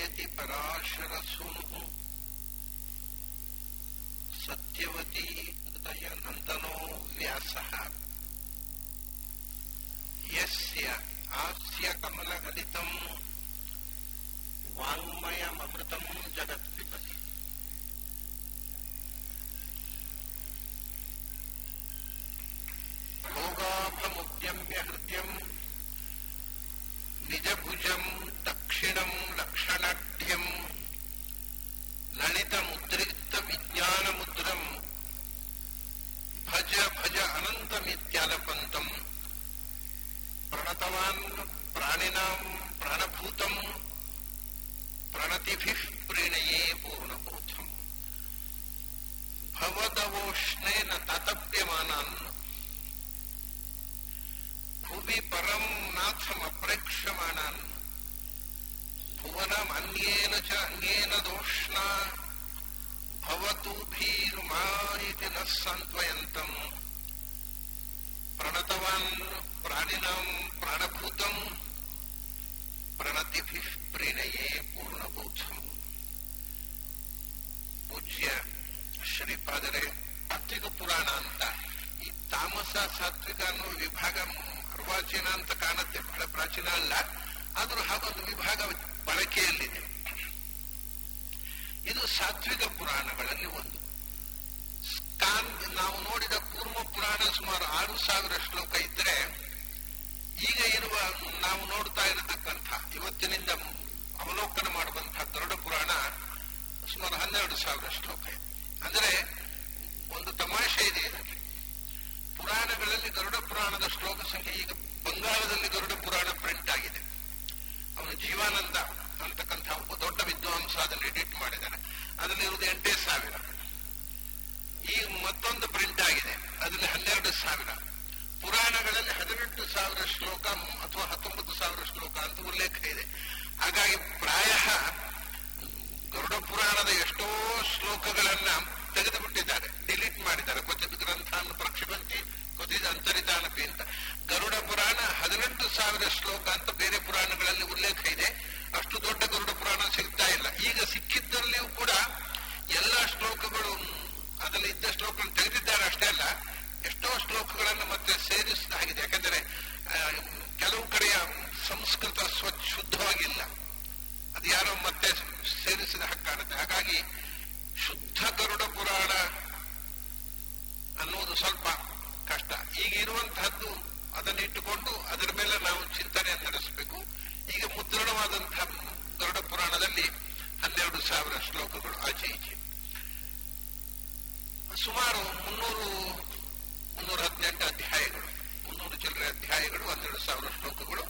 यदि पराशरसूनुः सत्यवती न्दनो व्यासः। यस्य आस्य आस्यकमलगितम् वाङ्मयमृतम् जगत्। ಭುವಿ ಪರಂ ನಾಥಮಪ್ರೇಕ್ಷಮಾಣಾನ್ ಭುವನಮನ್ಯೇನ ಚ ಅನ್ಯೇನ ದೋಷ್ಣಾ ಭವತು ಭೀರ್ಮಾ ಇತಿ ನ ಸಾಂತ್ವಯಂತಂ ಪ್ರಣತವಾನ್ ಪ್ರಾಣಿನಾಂ ಪ್ರಾಣಭೂತಂ ಪ್ರಣತಿಭಿಃ ಪ್ರೀಣಯೇ ಪೂರ್ಣಬೋಧಂ ಪೂಜ್ಯ ಶ್ರೀಪಾದರೆ ಸಾತ್ವಿಕ ಪುರಾಣ ಅಂತ ಈ ತಾಮಸ ಸಾತ್ವಿಕ ಅನ್ನೋ ವಿಭಾಗ ಅರ್ವಾಚೀನ ಅಂತ ಕಾಣುತ್ತೆ. ಬಹಳ ಪ್ರಾಚೀನ ಅಲ್ಲ. ಆದರೂ ಹಾಗೊಂದು ವಿಭಾಗ ಬಳಕೆಯಲ್ಲಿದೆ. ಇದು ಸಾತ್ವಿಕ ಪುರಾಣಗಳಲ್ಲಿ ಒಂದು. ನಾವು ನೋಡಿದ ಕೂರ್ಮ ಪುರಾಣ ಸುಮಾರು ಆರು ಸಾವಿರ ಶ್ಲೋಕ ಇದ್ರೆ, ಈಗ ಇರುವ ನಾವು ನೋಡ್ತಾ ಇರತಕ್ಕಂಥ, ಇವತ್ತಿನಿಂದ ಅವಲೋಕನ ಮಾಡುವಂತಹ ಗರುಡ ಪುರಾಣ ಸುಮಾರು ಹನ್ನೆರಡು ಸಾವಿರ ಶ್ಲೋಕ ಅಂದ್ರೆ ಒಂದು ತಮಾಷೆ ಇದೆ ಇದಕ್ಕೆ. ಪುರಾಣಗಳಲ್ಲಿ ಗರುಡ ಪುರಾಣದ ಶ್ಲೋಕ ಸಂಖ್ಯೆ ಈಗ ಬಂಗಾಳದಲ್ಲಿ ಗರುಡ ಪುರಾಣ ಪ್ರಿಂಟ್ ಆಗಿದೆ. ಅವನು ಜೀವಾನಂದ ಅಂತಕ್ಕಂಥ ಒಬ್ಬ ದೊಡ್ಡ ವಿದ್ವಾಂಸ ಅದನ್ನು ಎಡಿಟ್ ಮಾಡಿದ್ದಾನೆ ಅದರಲ್ಲಿ ಇರುವುದು ಎಂಟೇ ಸಾವಿರ. ಈಗ ಮತ್ತೊಂದು ಪ್ರಿಂಟ್ ಆಗಿದೆ. ಅದರಲ್ಲಿ ಹನ್ನೆರಡು ಸಾವಿರ. ಪುರಾಣಗಳಲ್ಲಿ ಹದಿನೆಂಟು ಸಾವಿರ ಶ್ಲೋಕ, ಅಥವಾ ಹತ್ತೊಂಬತ್ತು ಸಾವಿರ ಶ್ಲೋಕ ಅಂತ ಉಲ್ಲೇಖ ಇದೆ. ಹಾಗಾಗಿ ಪ್ರಾಯ ಗರುಡ ಪುರಾಣದ ಎಷ್ಟೋ ಶ್ಲೋಕಗಳನ್ನ ತೆಗೆದು ಡಿಲೀಟ್ ಮಾಡಿದ್ದಾರೆ. ಕ್ವಚಿತ್ ಗ್ರಂಥಾನ್ನು ಪ್ರಕ್ಷಿಪಂತಿ ಕ್ವಚಿತ್ ಅಂತರಿತಾನಪಿ ಅಂತ. ಗರುಡ ಪುರಾಣ ಹದಿನೆಂಟು ಸಾವಿರ ಶ್ಲೋಕ ಅಂತ ಬೇರೆ ಪುರಾಣಗಳಲ್ಲಿ ಉಲ್ಲೇಖ ಇದೆ. ಅಷ್ಟು ದೊಡ್ಡ ಗರುಡ ಪುರಾಣ ಸಿಗ್ತಾ ಇಲ್ಲ. ಈಗ ಸಿಕ್ಕಿದ್ದಲ್ಲಿಯೂ ಕೂಡ ಎಲ್ಲ ಶ್ಲೋಕಗಳು ಅದರಲ್ಲಿ ಇದ್ದ ಶ್ಲೋಕಗಳನ್ನು ತೆಗೆದಿದ್ದಾರೆ ಅಷ್ಟೇ ಅಲ್ಲ. ಎಷ್ಟೋ ಶ್ಲೋಕಗಳನ್ನು ಮತ್ತೆ ಸೇರಿಸಲಾಗಿದೆ ಯಾಕಂದ್ರೆ ಕೆಲವು ಕಡೆಯ ಸಂಸ್ಕೃತ ಸ್ವಚ್ಛ ಶುದ್ಧವಾಗಿಲ್ಲ. ಅದು ಯಾರೋ ಮತ್ತೆ ಸೇರಿಸಿದ ಹಾಗೆ ಹಾಗಾಗಿ ಶುದ್ಧ ಗರುಡ ಪುರಾಣ ಅನ್ನೋದು ಸ್ವಲ್ಪ ಕಷ್ಟ. ಈಗ ಇರುವಂತಹದ್ದು ಅದನ್ನು ಇಟ್ಟುಕೊಂಡು ಅದರ ಮೇಲೆ ನಾವು ಚಿಂತನೆ ನಡೆಸಬೇಕು ಈಗ ಮುದ್ರಣವಾದಂತಹ ಗರುಡ ಪುರಾಣದಲ್ಲಿ ಹನ್ನೆರಡು ಸಾವಿರ ಶ್ಲೋಕಗಳು ಆಚೆ ಈಚೆ. ಸುಮಾರು ಮುನ್ನೂರು, ಮುನ್ನೂರ ಹದಿನೆಂಟು ಅಧ್ಯಾಯಗಳು, ಮುನ್ನೂರು ಚಿಲ್ಲರೆ ಅಧ್ಯಾಯಗಳು, ಹನ್ನೆರಡು ಸಾವಿರ ಶ್ಲೋಕಗಳು.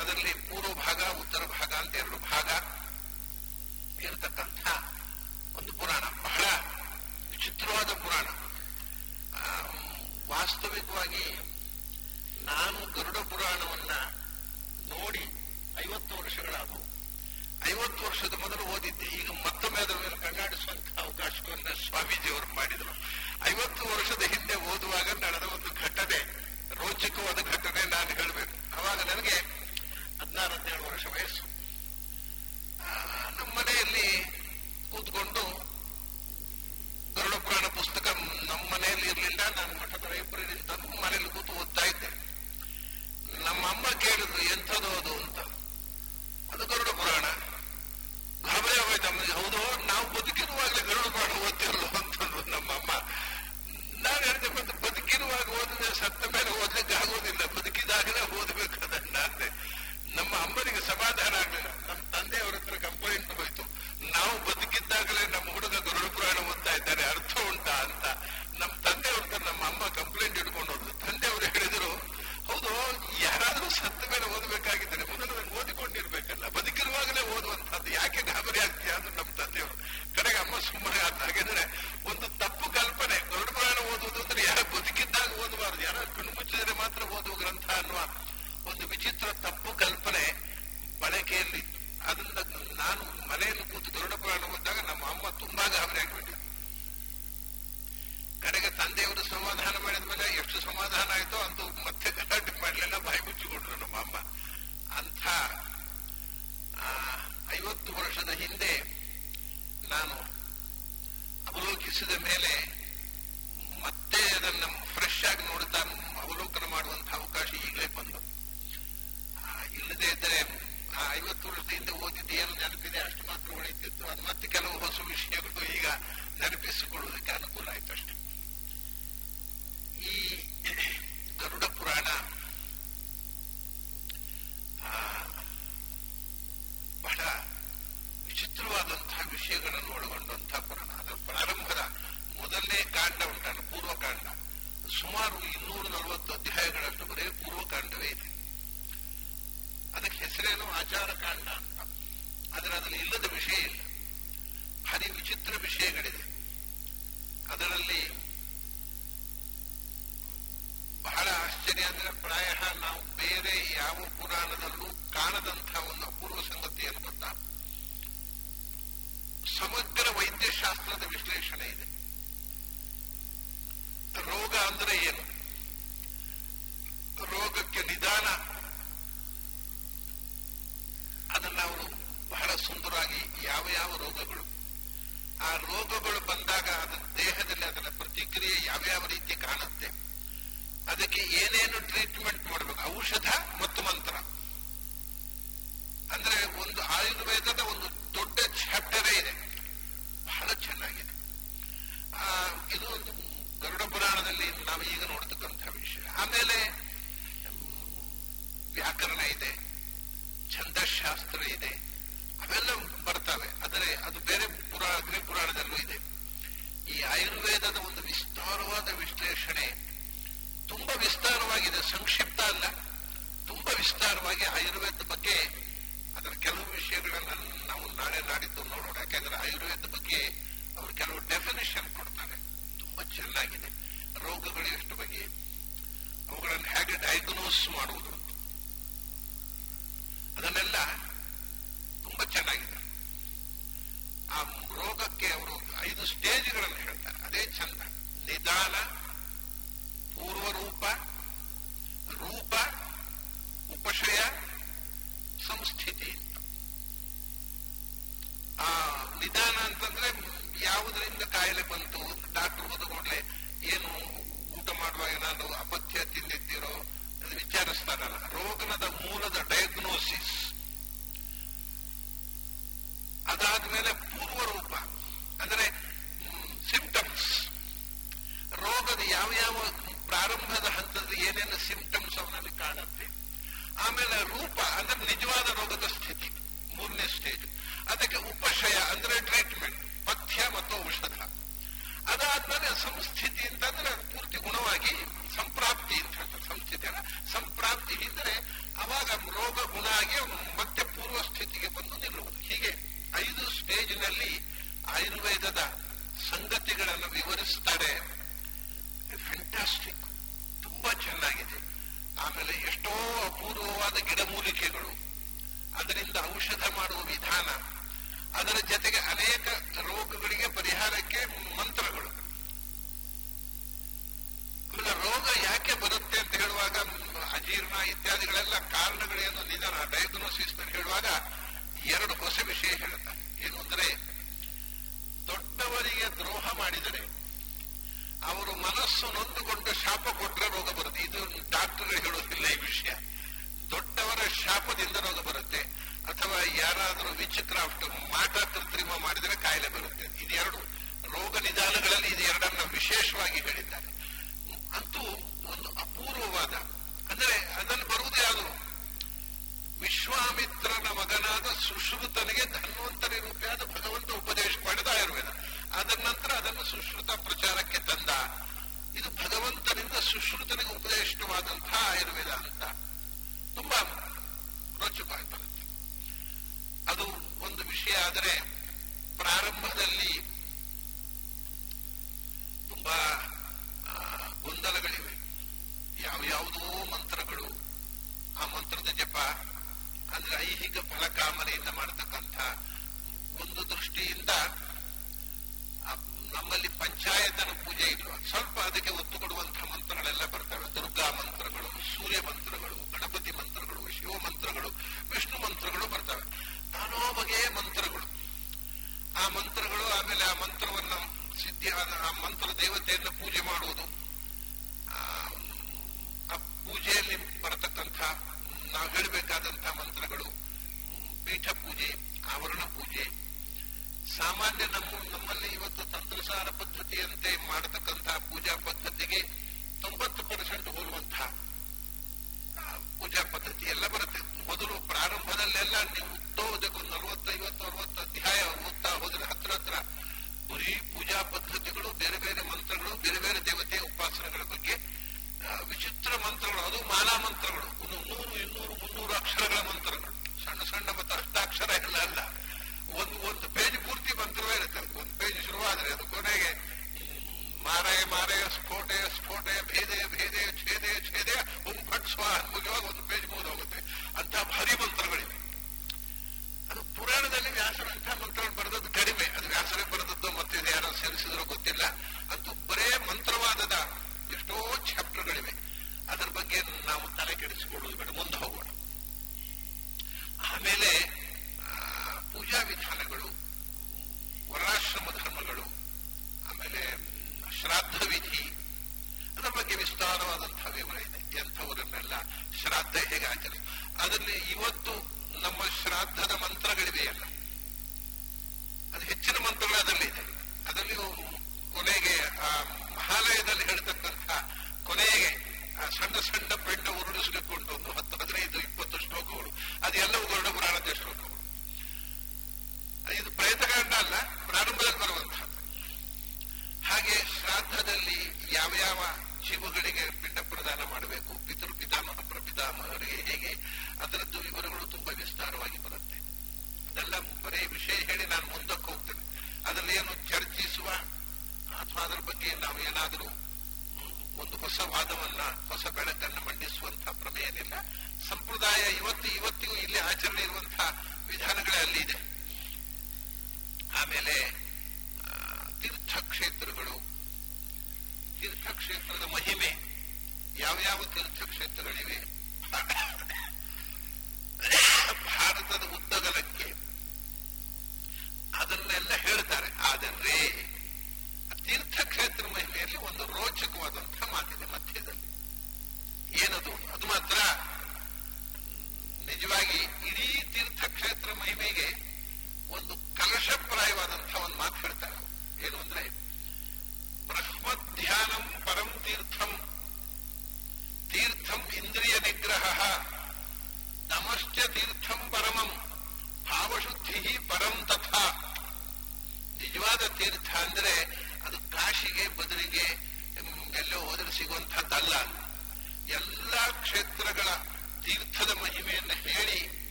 ಅದರಲ್ಲಿ ಪೂರ್ವ ಭಾಗ, ಉತ್ತರ ಭಾಗ ಅಂತ ಎರಡು ಭಾಗ ಇರತಕ್ಕಂಥ ಒಂದು ಪುರಾಣ. ಬಹಳ ವಿಚಿತ್ರವಾದ ಪುರಾಣ. ವಾಸ್ತವವಾಗಿ ನಾನು ಗರುಡ ಪುರಾಣವನ್ನ ನೋಡಿ ಐವತ್ತು ವರ್ಷಗಳಾದವು. ಐವತ್ತು ವರ್ಷದ ಮೊದಲು ಓದಿದ್ದೆ. ಈಗ ಮತ್ತೊಮ್ಮೆ ಅದರ ಮೇಲೆ ಕಣ್ಣಾಡಿಸುವಂತಹ ಅವಕಾಶವನ್ನ ಸ್ವಾಮೀಜಿಯವರು ಮಾಡಿದರು. ಐವತ್ತು ವರ್ಷದ ಹಿಂದೆ ಓದುವಾಗ ನಡೆದ ಒಂದು ಘಟನೆ, ರೋಚಕವಾದ ಘಟನೆ ನಾನು ಹೇಳಬೇಕು. ಅವಾಗ ನನಗೆ ಹದಿನಾರು, ಹದಿನೇಳು ವರ್ಷ ವಯಸ್ಸು. more than the ಏನು ನೆನಪಿದೆ ಅಷ್ಟು ಮಾತ್ರ ಉಳಿತಿತ್ತು ಅದು ಮತ್ತೆ ಕೆಲವು ಹೊಸ ವಿಷಯಗಳು ಈಗ ನೆನಪಿಸಿಕೊಳ್ಳುವುದಕ್ಕೆ ಅನುಕೂಲ ಆಯ್ತು ಅಷ್ಟೇ. ಕಾಯಿಲೆ ಬಂತು ಡಾಕ್ಟರ್ ಹೋದ ಕೂಡಲೇ ಏನು ಊಟ ಮಾಡುವಾಗ ಏನಾದ್ರು ಅಪಥ್ಯ ತಿಂದಿದ್ದೀರೋ ವಿಚಾರಿಸ್ತಾರಲ್ಲ ರೋಗದ ಮೂಲದ ಡಯಾಗ್ನೋಸಿಸ್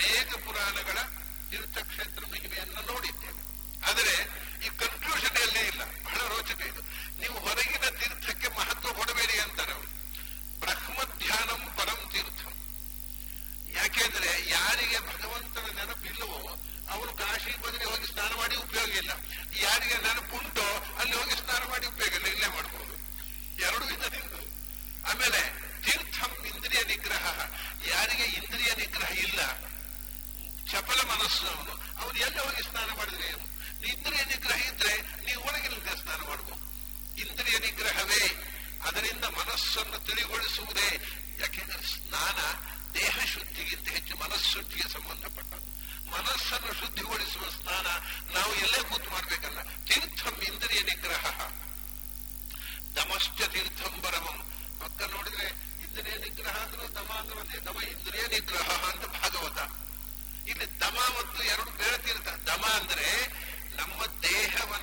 ಅನೇಕ ಪುರಾಣಗಳ ತೀರ್ಥಕ್ಷೇತ್ರ ಮಹಿಮೆಯನ್ನು ನೋಡಿದ್ದೇವೆ. ಆದರೆ ಈ ಕನ್ಕ್ಲೂಷನ್ ಎಲ್ಲೇ ಇಲ್ಲ. ಬಹಳ ರೋಚಕ ಇದು. ನೀವು ಹೊರಗಿನ ತೀರ್ಥಕ್ಕೆ ಮಹತ್ವ ಕೊಡಬೇಡಿ ಅಂತಾರೆ ಅವರು. ಬ್ರಹ್ಮ ಧ್ಯಾನಂ ಪರಂ ತೀರ್ಥಂ. ಯಾಕೆಂದ್ರೆ ಯಾರಿಗೆ ಭಗವಂತನ ನೆನಪಿಲ್ಲವೋ ಅವರು ಕಾಶಿ ಬದಲಿ ಹೋಗಿ ಸ್ನಾನ ಮಾಡಿ ಉಪಯೋಗ ಇಲ್ಲ. ಯಾರಿಗೆ ನೆನಪುಂಟೋ ಅಲ್ಲಿ ಹೋಗಿ ಸ್ನಾನ ಮಾಡಿ ಉಪಯೋಗ ಇಲ್ಲ. ಇಲ್ಲೇ ಮಾಡಬಹುದು ಎರಡು ವಿಧ ಆಮೇಲೆ ತೀರ್ಥಂ ಇಂದ್ರಿಯ ನಿಗ್ರಹ. ಯಾರಿಗೆ ಇಂದ್ರಿಯ ನಿಗ್ರಹ ಇಲ್ಲ ಚಪಲ ಮನಸ್ಸು ಅವನು. ಎಲ್ಲಿ ಹೋಗಿ ಸ್ನಾನ ಮಾಡಿದ್ರೆ ಏನು? ಇಂದ್ರಿಯ ನಿಗ್ರಹ ಇದ್ರೆ ನೀವು ಒಳಗೆ ಸ್ನಾನ ಮಾಡಬಹುದು ಇಂದ್ರಿಯ ನಿಗ್ರಹವೇ ಅದರಿಂದ ಮನಸ್ಸನ್ನು ತಿಳಿಗೊಳಿಸುವುದೇ. ಯಾಕೆಂದ್ರೆ ಸ್ನಾನ ದೇಹ ಶುದ್ಧಿಗಿಂತ ಹೆಚ್ಚು ಮನಃಶುದ್ಧಿಗೆ ಸಂಬಂಧಪಟ್ಟ ಮನಸ್ಸನ್ನು ಶುದ್ಧಿಗೊಳಿಸುವ ಸ್ನಾನ ನಾವು ಎಲ್ಲೇ ಕೂತು ಮಾಡ್ಬೇಕಲ್ಲ. ತೀರ್ಥಂ ಇಂದ್ರಿಯ ನಿಗ್ರಹ ದಮಶ್ಚ ತೀರ್ಥಂ ಬರವಂ ಪಕ್ಕ ನೋಡಿದ್ರೆ ಇಂದ್ರಿಯ ನಿಗ್ರಹ ಅಂದ್ರೆ ದಮ ಅಂದ್ರೆ ದಮ ಇಂದ್ರಿಯ ನಿಗ್ರಹ ಅಂತ ಭಾಗವತ. ಇಲ್ಲಿ ದಮ ಮತ್ತು ಎರಡು ಬೇರೆ ತೀರ್ಥ. ದಮ ಅಂದ್ರೆ ನಮ್ಮ ದೇಹವನ್ನು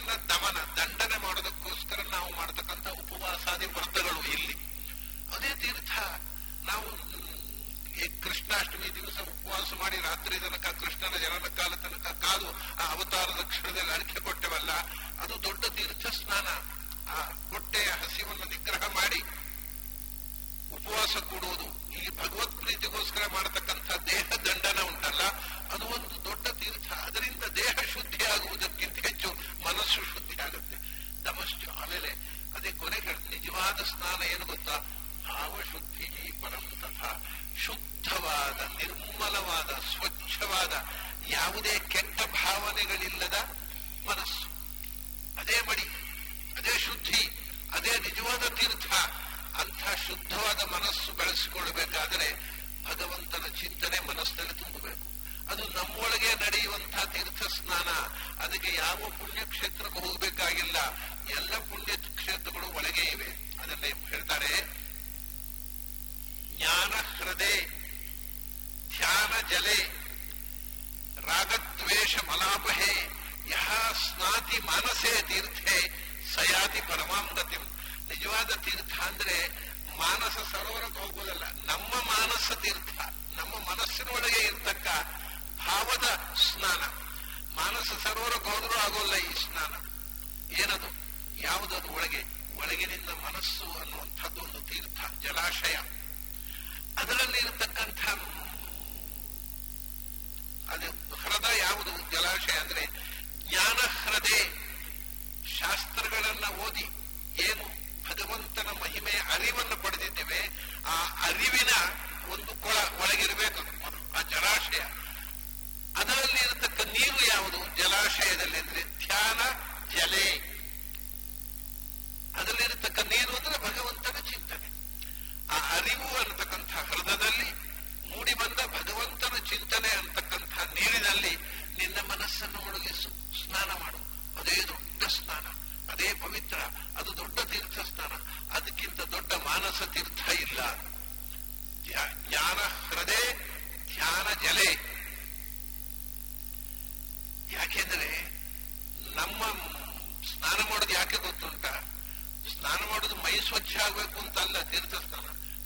ಜಲೆ. ರಾಗದ್ವೇಷ ಮಲಾಪಹೆ. ಯಹ ಸ್ನಾತಿ ಮಾನಸೇ ತೀರ್ಥೆ. ಸಯಾತಿ ಪರಮಾಂ ಗತಿಂ ನಿಜವಾದ ತೀರ್ಥ ಅಂದ್ರೆ ಮಾನಸ ಸರೋವರಕ್ಕೆ ಹೋಗೋದಲ್ಲ, ನಮ್ಮ ಮಾನಸ ತೀರ್ಥ, ನಮ್ಮ ಮನಸ್ಸಿನೊಳಗೆ ಇರ್ತಕ್ಕ ಭಾವದ ಸ್ನಾನ. ಮಾನಸ ಸರೋವರಕ್ಕೆ ಹೋದ್ರೂ ಆಗೋಲ್ಲ ಈ ಸ್ನಾನ. ಏನದು? ಯಾವುದದು ಒಳಗೆ? ಒಳಗಿನಿಂದ ಮನಸ್ಸು ಅನ್ನುವಂಥದ್ದು ಒಂದು ತೀರ್ಥ, ಜಲಾಶಯ. ಅದರಲ್ಲಿ ಇರತಕ್ಕಂಥ ಅದು ಹೃದ ಯಾವುದು ಜಲಾಶಯ ಅಂದ್ರೆ ಜ್ಞಾನ ಹೃದಯ. ಶಾಸ್ತ್ರಗಳನ್ನ ಓದಿ ಏನು ಭಗವಂತನ ಮಹಿಮೆ ಅರಿವನ್ನು ಪಡೆದಿದ್ದೇವೆ, ಆ ಅರಿವಿನ ಒಂದು ಕೊಳ ಒಳಗಿರಬೇಕು ಆ ಜಲಾಶಯ. ಅದರಲ್ಲಿ ಇರತಕ್ಕ ನೀರು ಯಾವುದು? ಜಲಾಶಯದಲ್ಲಿ ಅಂದ್ರೆ ಧ್ಯಾನ, ಜಲೆ. ಅದರಲ್ಲಿರತಕ್ಕ ನೀರು ಅಂದ್ರೆ ಭಗವಂತನ ಚಿಂತನೆ. ಆ ಅರಿವು ಅನ್ನತಕ್ಕಂಥ ಹೃದಯದಲ್ಲಿ ಮೂಡಿ ಬಂದ ಭಗವಂತನ ಚಿಂತನೆ ನಿನ್ನ ಮನಸ್ಸನ್ನು ಒಳಗೆ ಸ್ನಾನ ಮಾಡು. ಅದೇ ದೊಡ್ಡ ಸ್ನಾನ, ಅದೇ ಪವಿತ್ರ, ಅದು ದೊಡ್ಡ ತೀರ್ಥ ಸ್ನಾನ ಅದಕ್ಕಿಂತ ದೊಡ್ಡ ಮಾನಸ ತೀರ್ಥ ಇಲ್ಲ. ಜ್ಞಾನ ಹೃದಯ, ಧ್ಯಾನ ಜಲೆ. ಯಾಕೆಂದ್ರೆ ನಮ್ಮ ಸ್ನಾನ ಮಾಡೋದು ಯಾಕೆ ಗೊತ್ತುಂಟ? ಸ್ನಾನ ಮಾಡೋದು ಮೈ ಸ್ವಚ್ಛ ಆಗ್ಬೇಕು ಅಂತ ಅಲ್ಲ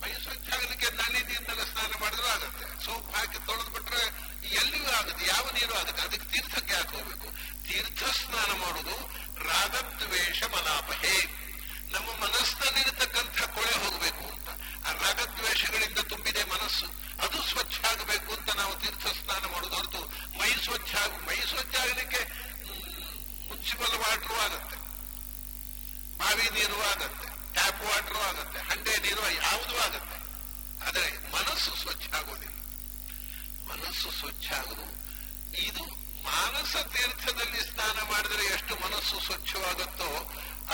ಮೈ ಸ್ವಚ್ಛ ಆಗಲಿಕ್ಕೆ ನೀರಿನಲ್ಲಿ ಸ್ನಾನ ಮಾಡಿದ್ರು ಆಗತ್ತೆ. ಸೋಪ್ ಹಾಕಿ ತೊಳೆದು ಬಿಟ್ರೆ ಎಲ್ಲಿಯೂ ಆಗುತ್ತೆ, ಯಾವ ನೀರು ಆಗುತ್ತೆ? ಅದಕ್ಕೆ ತೀರ್ಥಕ್ಕೆ ಯಾಕೆ ಹೋಗ್ಬೇಕು? ತೀರ್ಥ ಸ್ನಾನ ಮಾಡೋದು ರಾಗದ್ವೇಷ ಮಲಾಪಹೇ ನಮ್ಮ ಮನಸ್ಸಿನಲ್ಲಿರತಕ್ಕಂಥ ಕೊಳೆ ಹೋಗಬೇಕು ಅಂತ. ಆ ರಾಗದ್ವೇಷಗಳಿಂದ ತುಂಬಿದೆ ಮನಸ್ಸು. ಅದು ಸ್ವಚ್ಛ ಆಗಬೇಕು ಅಂತ ನಾವು ತೀರ್ಥ ಸ್ನಾನ ಮಾಡೋದು ಹೊರತು ಮೈ ಸ್ವಚ್ಛ ಮೈ ಸ್ವಚ್ಛ ಆಗಲಿಕ್ಕೆ ಮುನ್ಸಿಪಲ್ ವಾಟರ್ ಆಗತ್ತೆ. ಬಾವಿ ನೀರು ಆಗತ್ತೆ. ಟ್ಯಾಪ್ ವಾಟರ್ ಆಗುತ್ತೆ, ಹಂಡೆ ನೀರು ಯಾವುದೂ ಆಗುತ್ತೆ. ಆದರೆ ಮನಸ್ಸು ಸ್ವಚ್ಛ ಆಗೋದಿಲ್ಲ. ಮನಸ್ಸು ಸ್ವಚ್ಛ ಆಗುದು, ಇದು ಮಾನಸ ತೀರ್ಥದಲ್ಲಿ ಸ್ನಾನ ಮಾಡಿದ್ರೆ ಎಷ್ಟು ಮನಸ್ಸು ಸ್ವಚ್ಛವಾಗುತ್ತೋ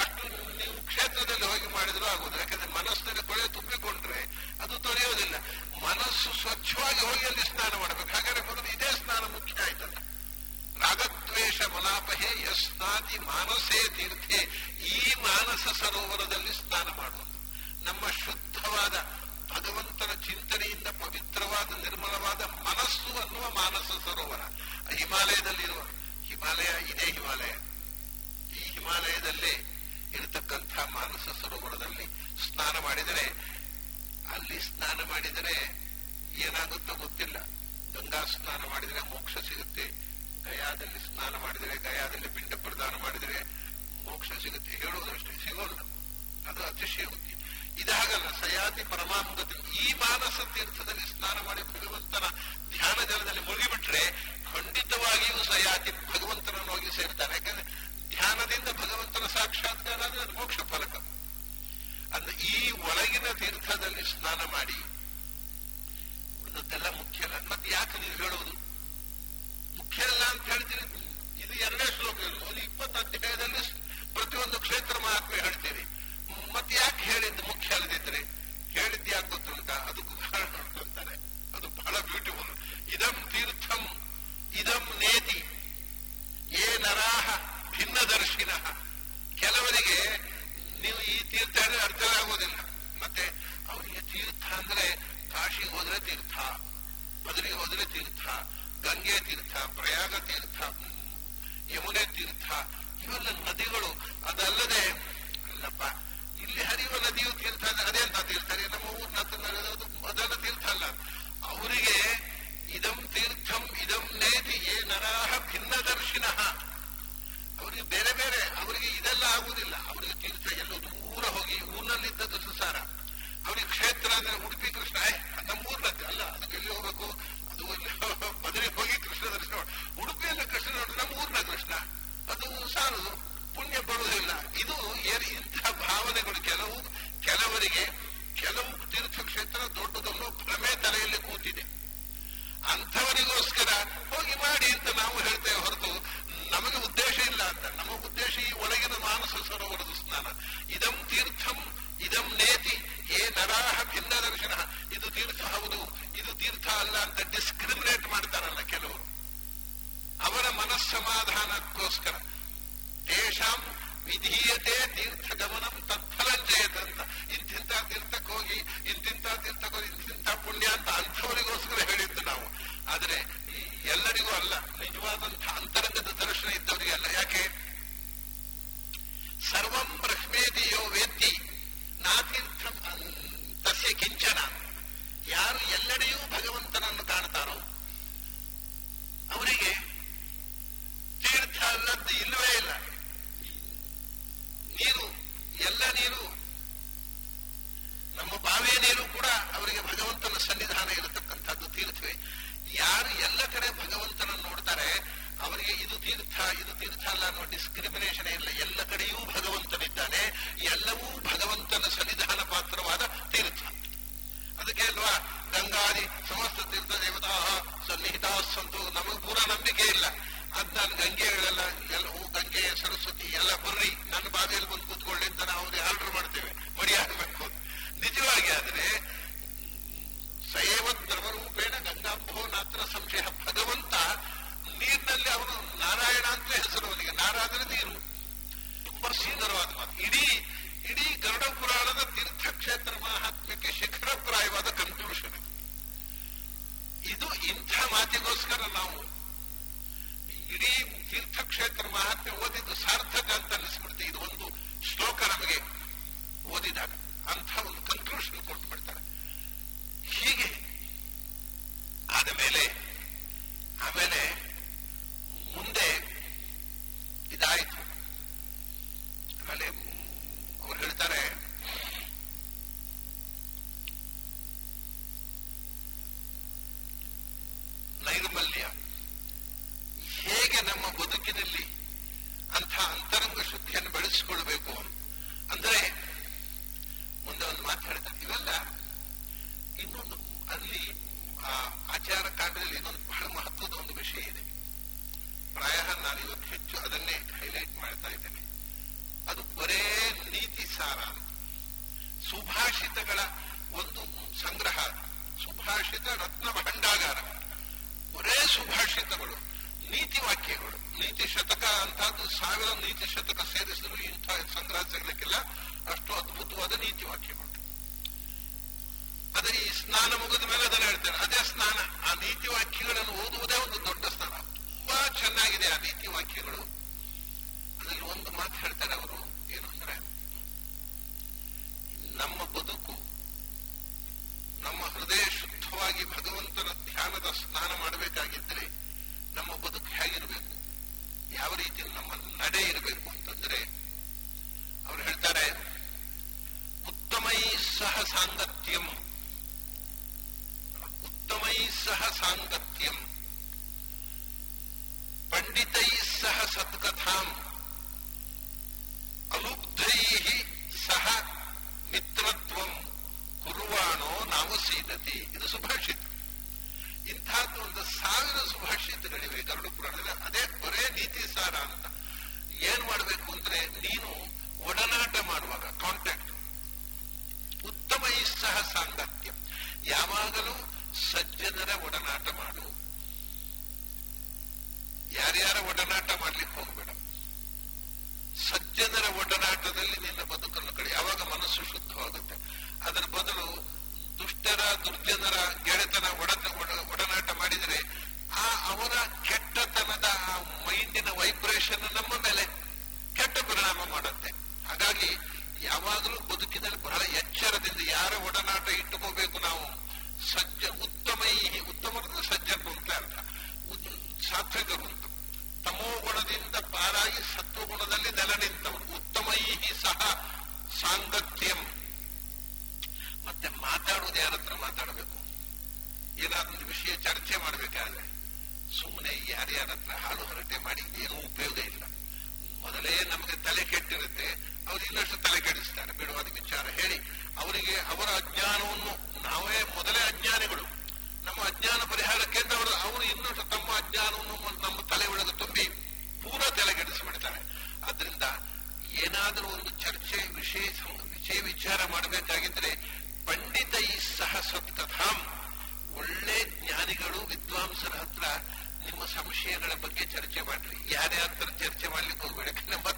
ಅಷ್ಟು ನೀವು ಕ್ಷೇತ್ರದಲ್ಲಿ ಹೋಗಿ ಮಾಡಿದ್ರೂ ಆಗುದು. ಯಾಕಂದ್ರೆ ಮನಸ್ಸಿನಲ್ಲಿ ಕೊಳೆ ತುಂಬಿಕೊಂಡ್ರೆ ಅದು ತೊರೆಯೋದಿಲ್ಲ. ಮನಸ್ಸು ಸ್ವಚ್ಛವಾಗಿ ಹೋಗಿ ಅಲ್ಲಿ ಸ್ನಾನ ಮಾಡಬೇಕು. ಹಾಗಾದ್ರೆ ಇದೇ ಸ್ನಾನ ಮುಖ್ಯ ಆಯ್ತಲ್ಲ. ರಾಗದ್ವೇಷ ಮಲಾಪಹೇ ಯಸ್ನಾತಿ ಮಾನಸೇ ತೀರ್ಥೆ. ಈ ಮಾನಸ ಸರೋವರದಲ್ಲಿ ಸ್ನಾನ ಮಾಡುವುದು. ನಮ್ಮ ಶುದ್ಧವಾದ ಭಗವಂತನ ಚಿಂತನೆಯಿಂದ ಪವಿತ್ರವಾದ ನಿರ್ಮಲವಾದ ಮನಸ್ಸು ಅನ್ನುವ ಮಾನಸ ಸರೋವರ. ಹಿಮಾಲಯದಲ್ಲಿರುವ ಹಿಮಾಲಯ ಇದೇ ಹಿಮಾಲಯ. ಈ ಹಿಮಾಲಯದಲ್ಲಿ ಇರತಕ್ಕಂಥ ಮಾನಸ ಸರೋವರದಲ್ಲಿ ಸ್ನಾನ ಮಾಡಿದರೆ, ಅಲ್ಲಿ ಸ್ನಾನ ಮಾಡಿದರೆ ಏನಾಗುತ್ತೋ ಗೊತ್ತಿಲ್ಲ. ಗಂಗಾ ಸ್ನಾನ ಮಾಡಿದರೆ ಮೋಕ್ಷ ಸಿಗುತ್ತೆ. ಗಯಾದಲ್ಲಿ ಸ್ನಾನ ಮಾಡಿದರೆ ಗಯಾದಲ್ಲಿ ಪಿಂಡ ಪ್ರದಾನ ಮಾಡಿದರೆ ಮೋಕ್ಷ ಸಿಗುತ್ತೆ. ಹೇಳುವುದಷ್ಟೇ ಸಿಗೋಲ್ಲ ಅದು ಅತಿಶಯೋಕ್ತಿ ಇದಾಗಲ್ಲ, ಸಯಾತಿ ಪರಮಾಂಗತಿ ಈ ಮಾನಸ ತೀರ್ಥದಲ್ಲಿ ಸ್ನಾನ ಮಾಡಿ ಭಗವಂತನ ಧ್ಯಾನ ಜಲದಲ್ಲಿ ಮುಳುಗಿಬಿಟ್ರೆ ಖಂಡಿತವಾಗಿಯೂ ಸಯಾತಿ ಭಗವಂತನನ್ನು ಹೋಗಿ ಸೇರ್ತಾರೆ. ಯಾಕಂದ್ರೆ ಧ್ಯಾನದಿಂದ ಭಗವಂತನ ಸಾಕ್ಷಾತ್ಕಾರ ಅಂದ್ರೆ ಅದು ಮೋಕ್ಷ ಫಲಕ. ಅಂದ್ರೆ ಈ ಒಳಗಿನ ತೀರ್ಥದಲ್ಲಿ ಸ್ನಾನ ಮಾಡಿ ಒಡನಾಟದಲ್ಲಿ ನಿನ್ನ ಬದುಕನ್ನು ಕಡೆ, ಯಾವಾಗ ಮನಸ್ಸು ಶುದ್ಧವಾಗುತ್ತೆ? ಅದರ ಬದಲು ದುಷ್ಟರ, ದುರ್ಜನರ, ಗೆಳೆತನ ಒಡತ ಒಡನಾಟ ಮಾಡಿದರೆ ಆ ಅವರ ಕೆಟ್ಟತನದ ಆ ಮೈಂಡಿನ ವೈಬ್ರೇಷನ್ ನಮ್ಮ ಮೇಲೆ ಕೆಟ್ಟ ಪರಿಣಾಮ ಮಾಡುತ್ತೆ. ಹಾಗಾಗಿ ಯಾವಾಗಲೂ ಬದುಕಿನಲ್ಲಿ ಬಹಳ ಎಚ್ಚರದಿಂದ ಯಾರ ಒಡನಾಟ ಇಟ್ಟುಕೋಬೇಕು ನಾವು? ಸಜ್ಜ, ಉತ್ತಮ ಉತ್ತಮ ಸಜ್ಜರು ಅಂತ ಸಾತ್ವಿಕರು ಅಂತ. ತಮೋ ಗುಣದಿಂದ ಪಾರಾಗಿ ಸತ್ವಗುಣದಲ್ಲಿ ನೆಲ ನೆಲೆ ನಿಂತವರು. ಸಹ ಸಾಂಗತ್ಯಂ. ಮತ್ತೆ ಮಾತಾಡುವುದು ಯಾರ ಹತ್ರ ಮಾತಾಡಬೇಕು? ಏನಾದ್ರೂ ವಿಷಯ ಚರ್ಚೆ ಮಾಡಬೇಕಾದ್ರೆ ಸುಮ್ಮನೆ ಯಾರ್ಯಾರ ಹತ್ರ ಹಾಳು ಹರಟೆ ಮಾಡಿದ್ದೇನೂ ಉಪಯೋಗ ಇಲ್ಲ. ಮೊದಲೇ ನಮಗೆ ತಲೆ ಕೆಟ್ಟಿರುತ್ತೆ, ಅವ್ರು ಇನ್ನಷ್ಟು ತಲೆ ಕೆಡಿಸ್ತಾರೆ. ಬಿಡುವಾದ ವಿಚಾರ ಹೇಳಿ, ಅವರಿಗೆ ಅವರ ಅಜ್ಞಾನವನ್ನು ನಾವೇ ಮೊದಲೇ ಅಜ್ಞಾನಿಗಳು. ನಮ್ಮ ಅಜ್ಞಾನ ಪರಿಹಾರಕ್ಕೆ ಕೇಂದ್ರ ಅವರು ಅವರು ಇನ್ನಷ್ಟು ತಮ್ಮ ಅಜ್ಞಾನವನ್ನು ನಮ್ಮ ತಲೆ ಒಳಗೆ ತುಂಬಿ ಪೂರ ತಲೆ ಕೆಡಿಸಿಬಿಡ್ತಾರೆ. ಅದರಿಂದ ಏನಾದರೂ ಒಂದು ಚರ್ಚೆ ವಿಷಯ ವಿಷಯ ವಿಚಾರ ಮಾಡಬೇಕಾಗಿದ್ರೆ ಪಂಡಿತ ಈ ಸಹ ಸಪ್ತಧಾಮ್ ಒಳ್ಳೆ ಜ್ಞಾನಿಗಳು, ವಿದ್ವಾಂಸರ ಹತ್ರ ನಿಮ್ಮ ಸಂಶಯಗಳ ಬಗ್ಗೆ ಚರ್ಚೆ ಮಾಡ್ರಿ. ಯಾರ್ಯಾರ ಚರ್ಚೆ ಮಾಡ್ಲಿಕ್ಕೆ ನಮ್ಮ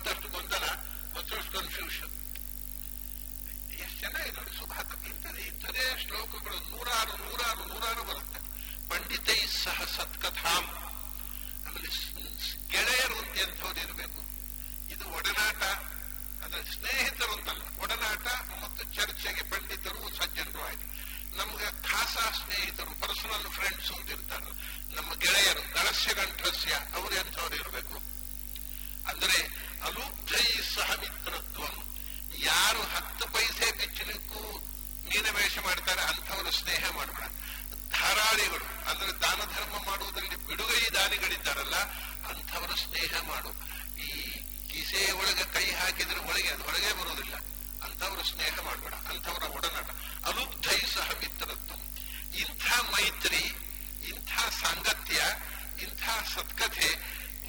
ಸತ್ಕಥೆ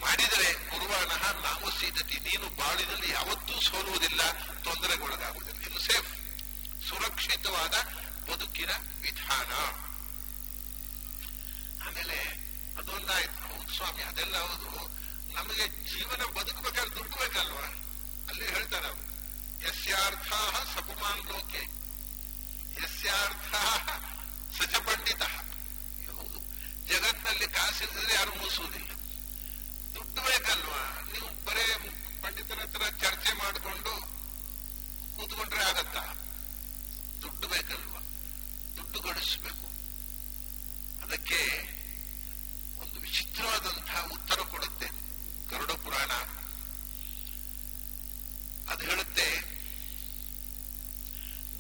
ಮಾಡಿದರೆ ಗುರುವಾನ ನಾವು ಸೀದತಿ ನೀನು ಬಾಳಿನಲ್ಲಿ ಯಾವತ್ತೂ ಸೋಲುವುದಿಲ್ಲ, ತೊಂದರೆಗೊಳಗಾಗುವುದಿಲ್ಲ. ಇದು ಸೇಫ್ ಸುರಕ್ಷಿತವಾದ ಬದುಕಿನ ವಿಧಾನ. ಆಮೇಲೆ ಅದೊಂದಾಯ್ತು ಹೌದು ಸ್ವಾಮಿ, ಅದೆಲ್ಲ ಹೌದು. ನಮಗೆ ಜೀವನ ಬದುಕಬೇಕಾದ್ರೆ ದುಡ್ಡು ಬೇಕಲ್ವಾ? ಅಲ್ಲಿ ಹೇಳ್ತಾರೆ ಅವರು ಯಸ್ಯಾರ್ಥ ಸಪುಮಾನ್ ಲೋಕೆ ಯಸ್ಯಾರ್ಥ ಸಜಪಂಡಿತ ಜಗತ್ತಿನಲ್ಲಿ ಕಾಸಿಲ್ಲದೆ ಯಾರು ಮುಗಿಸೋದಿಲ್ಲ ದುಡ್ಡು ಬೇಕಲ್ವಾ? ನೀವು ಬರೇ ಪಂಡಿತರ ಹತ್ರ ಚರ್ಚೆ ಮಾಡಿಕೊಂಡು ಕೂತ್ಕೊಂಡ್ರೆ ಆಗತ್ತಾ? ದುಡ್ಡು ಬೇಕಲ್ವಾ? ದುಡ್ಡು ಗಳಿಸ್ಬೇಕು. ಅದಕ್ಕೆ ಒಂದು ವಿಚಿತ್ರವಾದಂತಹ ಉತ್ತರ ಕೊಡುತ್ತೆ ಗರುಡ ಪುರಾಣ. ಅದು ಹೇಳುತ್ತೆ,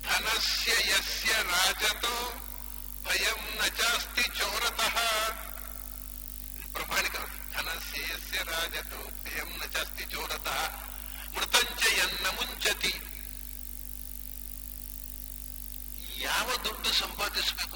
ಧನಸ್ಯ ಯಸ್ಯ ರಾಜತೋ भयम न चास्ति चौरत। प्रमाणिक धनस्य राजतो भयम न चास्ति चौरत। ಮೃತಂಚ ಎನ್ನ ಮುಂಚತಿ ಯಾವ ದುಡ್ಡು ಸಂಪಾದಿಸಬೇಕು